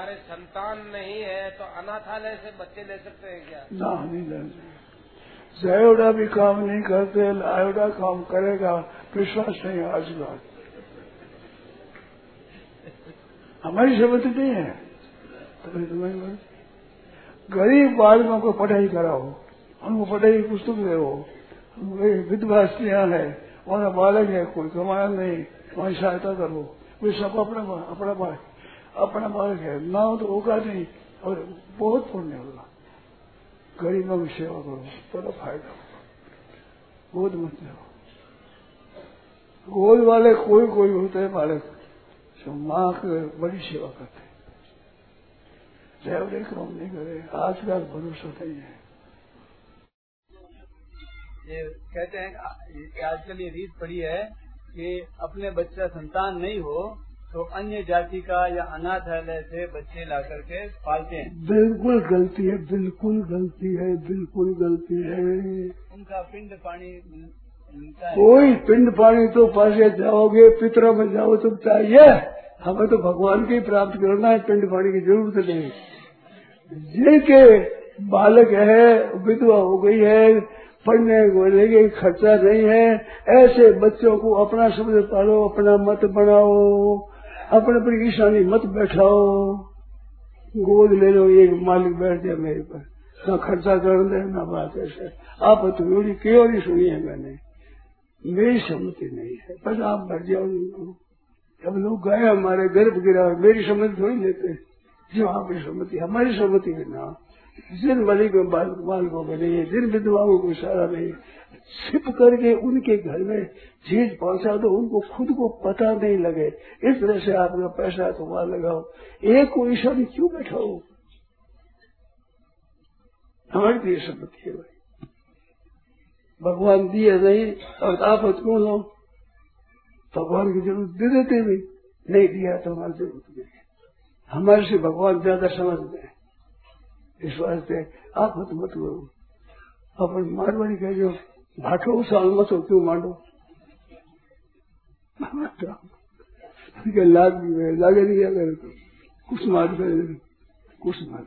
हमारे संतान नहीं है तो अनाथालय से बच्चे ले सकते हैं क्या? ना नहीं ले सकते जयोडा भी काम नहीं करते, लायोडा काम करेगा, विश्वास नहीं आज बात हमारी समझ नहीं है। तो तुम्हें गरीब बालकों को पढ़ाई कराओ, उनको पढ़ाई पुस्तक दो विधवा स्त्रियाँ है और बालक है, कोई कमाया नहीं वहाँ सहायता करो। कोई सब अपना अपना अपना बालक है। ना हो तो होगा नहीं। और बहुत पुण्य होगा। गरीबों की सेवा करो, बड़ा फ़ायदा होगा। बहुत मतलब गोद वाले कोई कोई होते हैं बालक जो माँ की बड़ी सेवा करते हैं। काम नहीं करे। आजकल भरोसा नहीं है। ये कहते हैं आजकल ये रीत पड़ी है कि अपने बच्चा संतान नहीं हो तो अन्य जाति का या अनाथालय से बच्चे ला करके पालते हैं। बिल्कुल गलती है बिल्कुल गलती है बिल्कुल गलती है। उनका पिंड पानी मिलता है। कोई पिंड पानी तो पासे जाओगे पितरों में जाओ तो चाहिए। हमें तो भगवान की प्राप्त करना है पिंड पानी की ज़रूरत नहीं। जिनके बालक है विधवा हो गई है पढ़ने को लेके खर्चा नहीं है ऐसे बच्चों को अपना समझ पालो अपना मत बनाओ। अपने पर ईशानी मत बैठाओ। गोद ले लो, एक मालिक बैठ जाए मेरे पर। ना खर्चा कर दे ना बात ऐसे। आप तो क्यों नहीं सुनी है मैंने? मेरी सम्मति नहीं है। बस आप बैठ जाओ। उनको जब लोग गए हमारे, गर्भ गिरा, मेरी सम्मति थोड़ी लेते। जो आपकी सम्मति, हमारी सम्मति है ना जिन बलि को बाल बालकों को है जिन विधवाओं को सारा नहीं छिप करके उनके घर में चीज़ पहुँचा दो उनको खुद को पता नहीं लगे। इस तरह से आपका पैसा तो वहाँ लगाओ। एक को ईश्वर क्यों बैठाओ हमारी तो ये है भाई। भगवान दिए नहीं, और आप क्यों लो भगवान की ज़रूरत दे देते भी। नहीं दिया तो हमारी ज़रूरत नहीं हमारे से भगवान ज़्यादा समझते हैं। इस वास्ते आप मत मत करो। अपन मारवाड़ी कह जो भाटो साल मत हो क्यों मांडो? लाग लागे नहीं अगर कुछ मार कुछ मार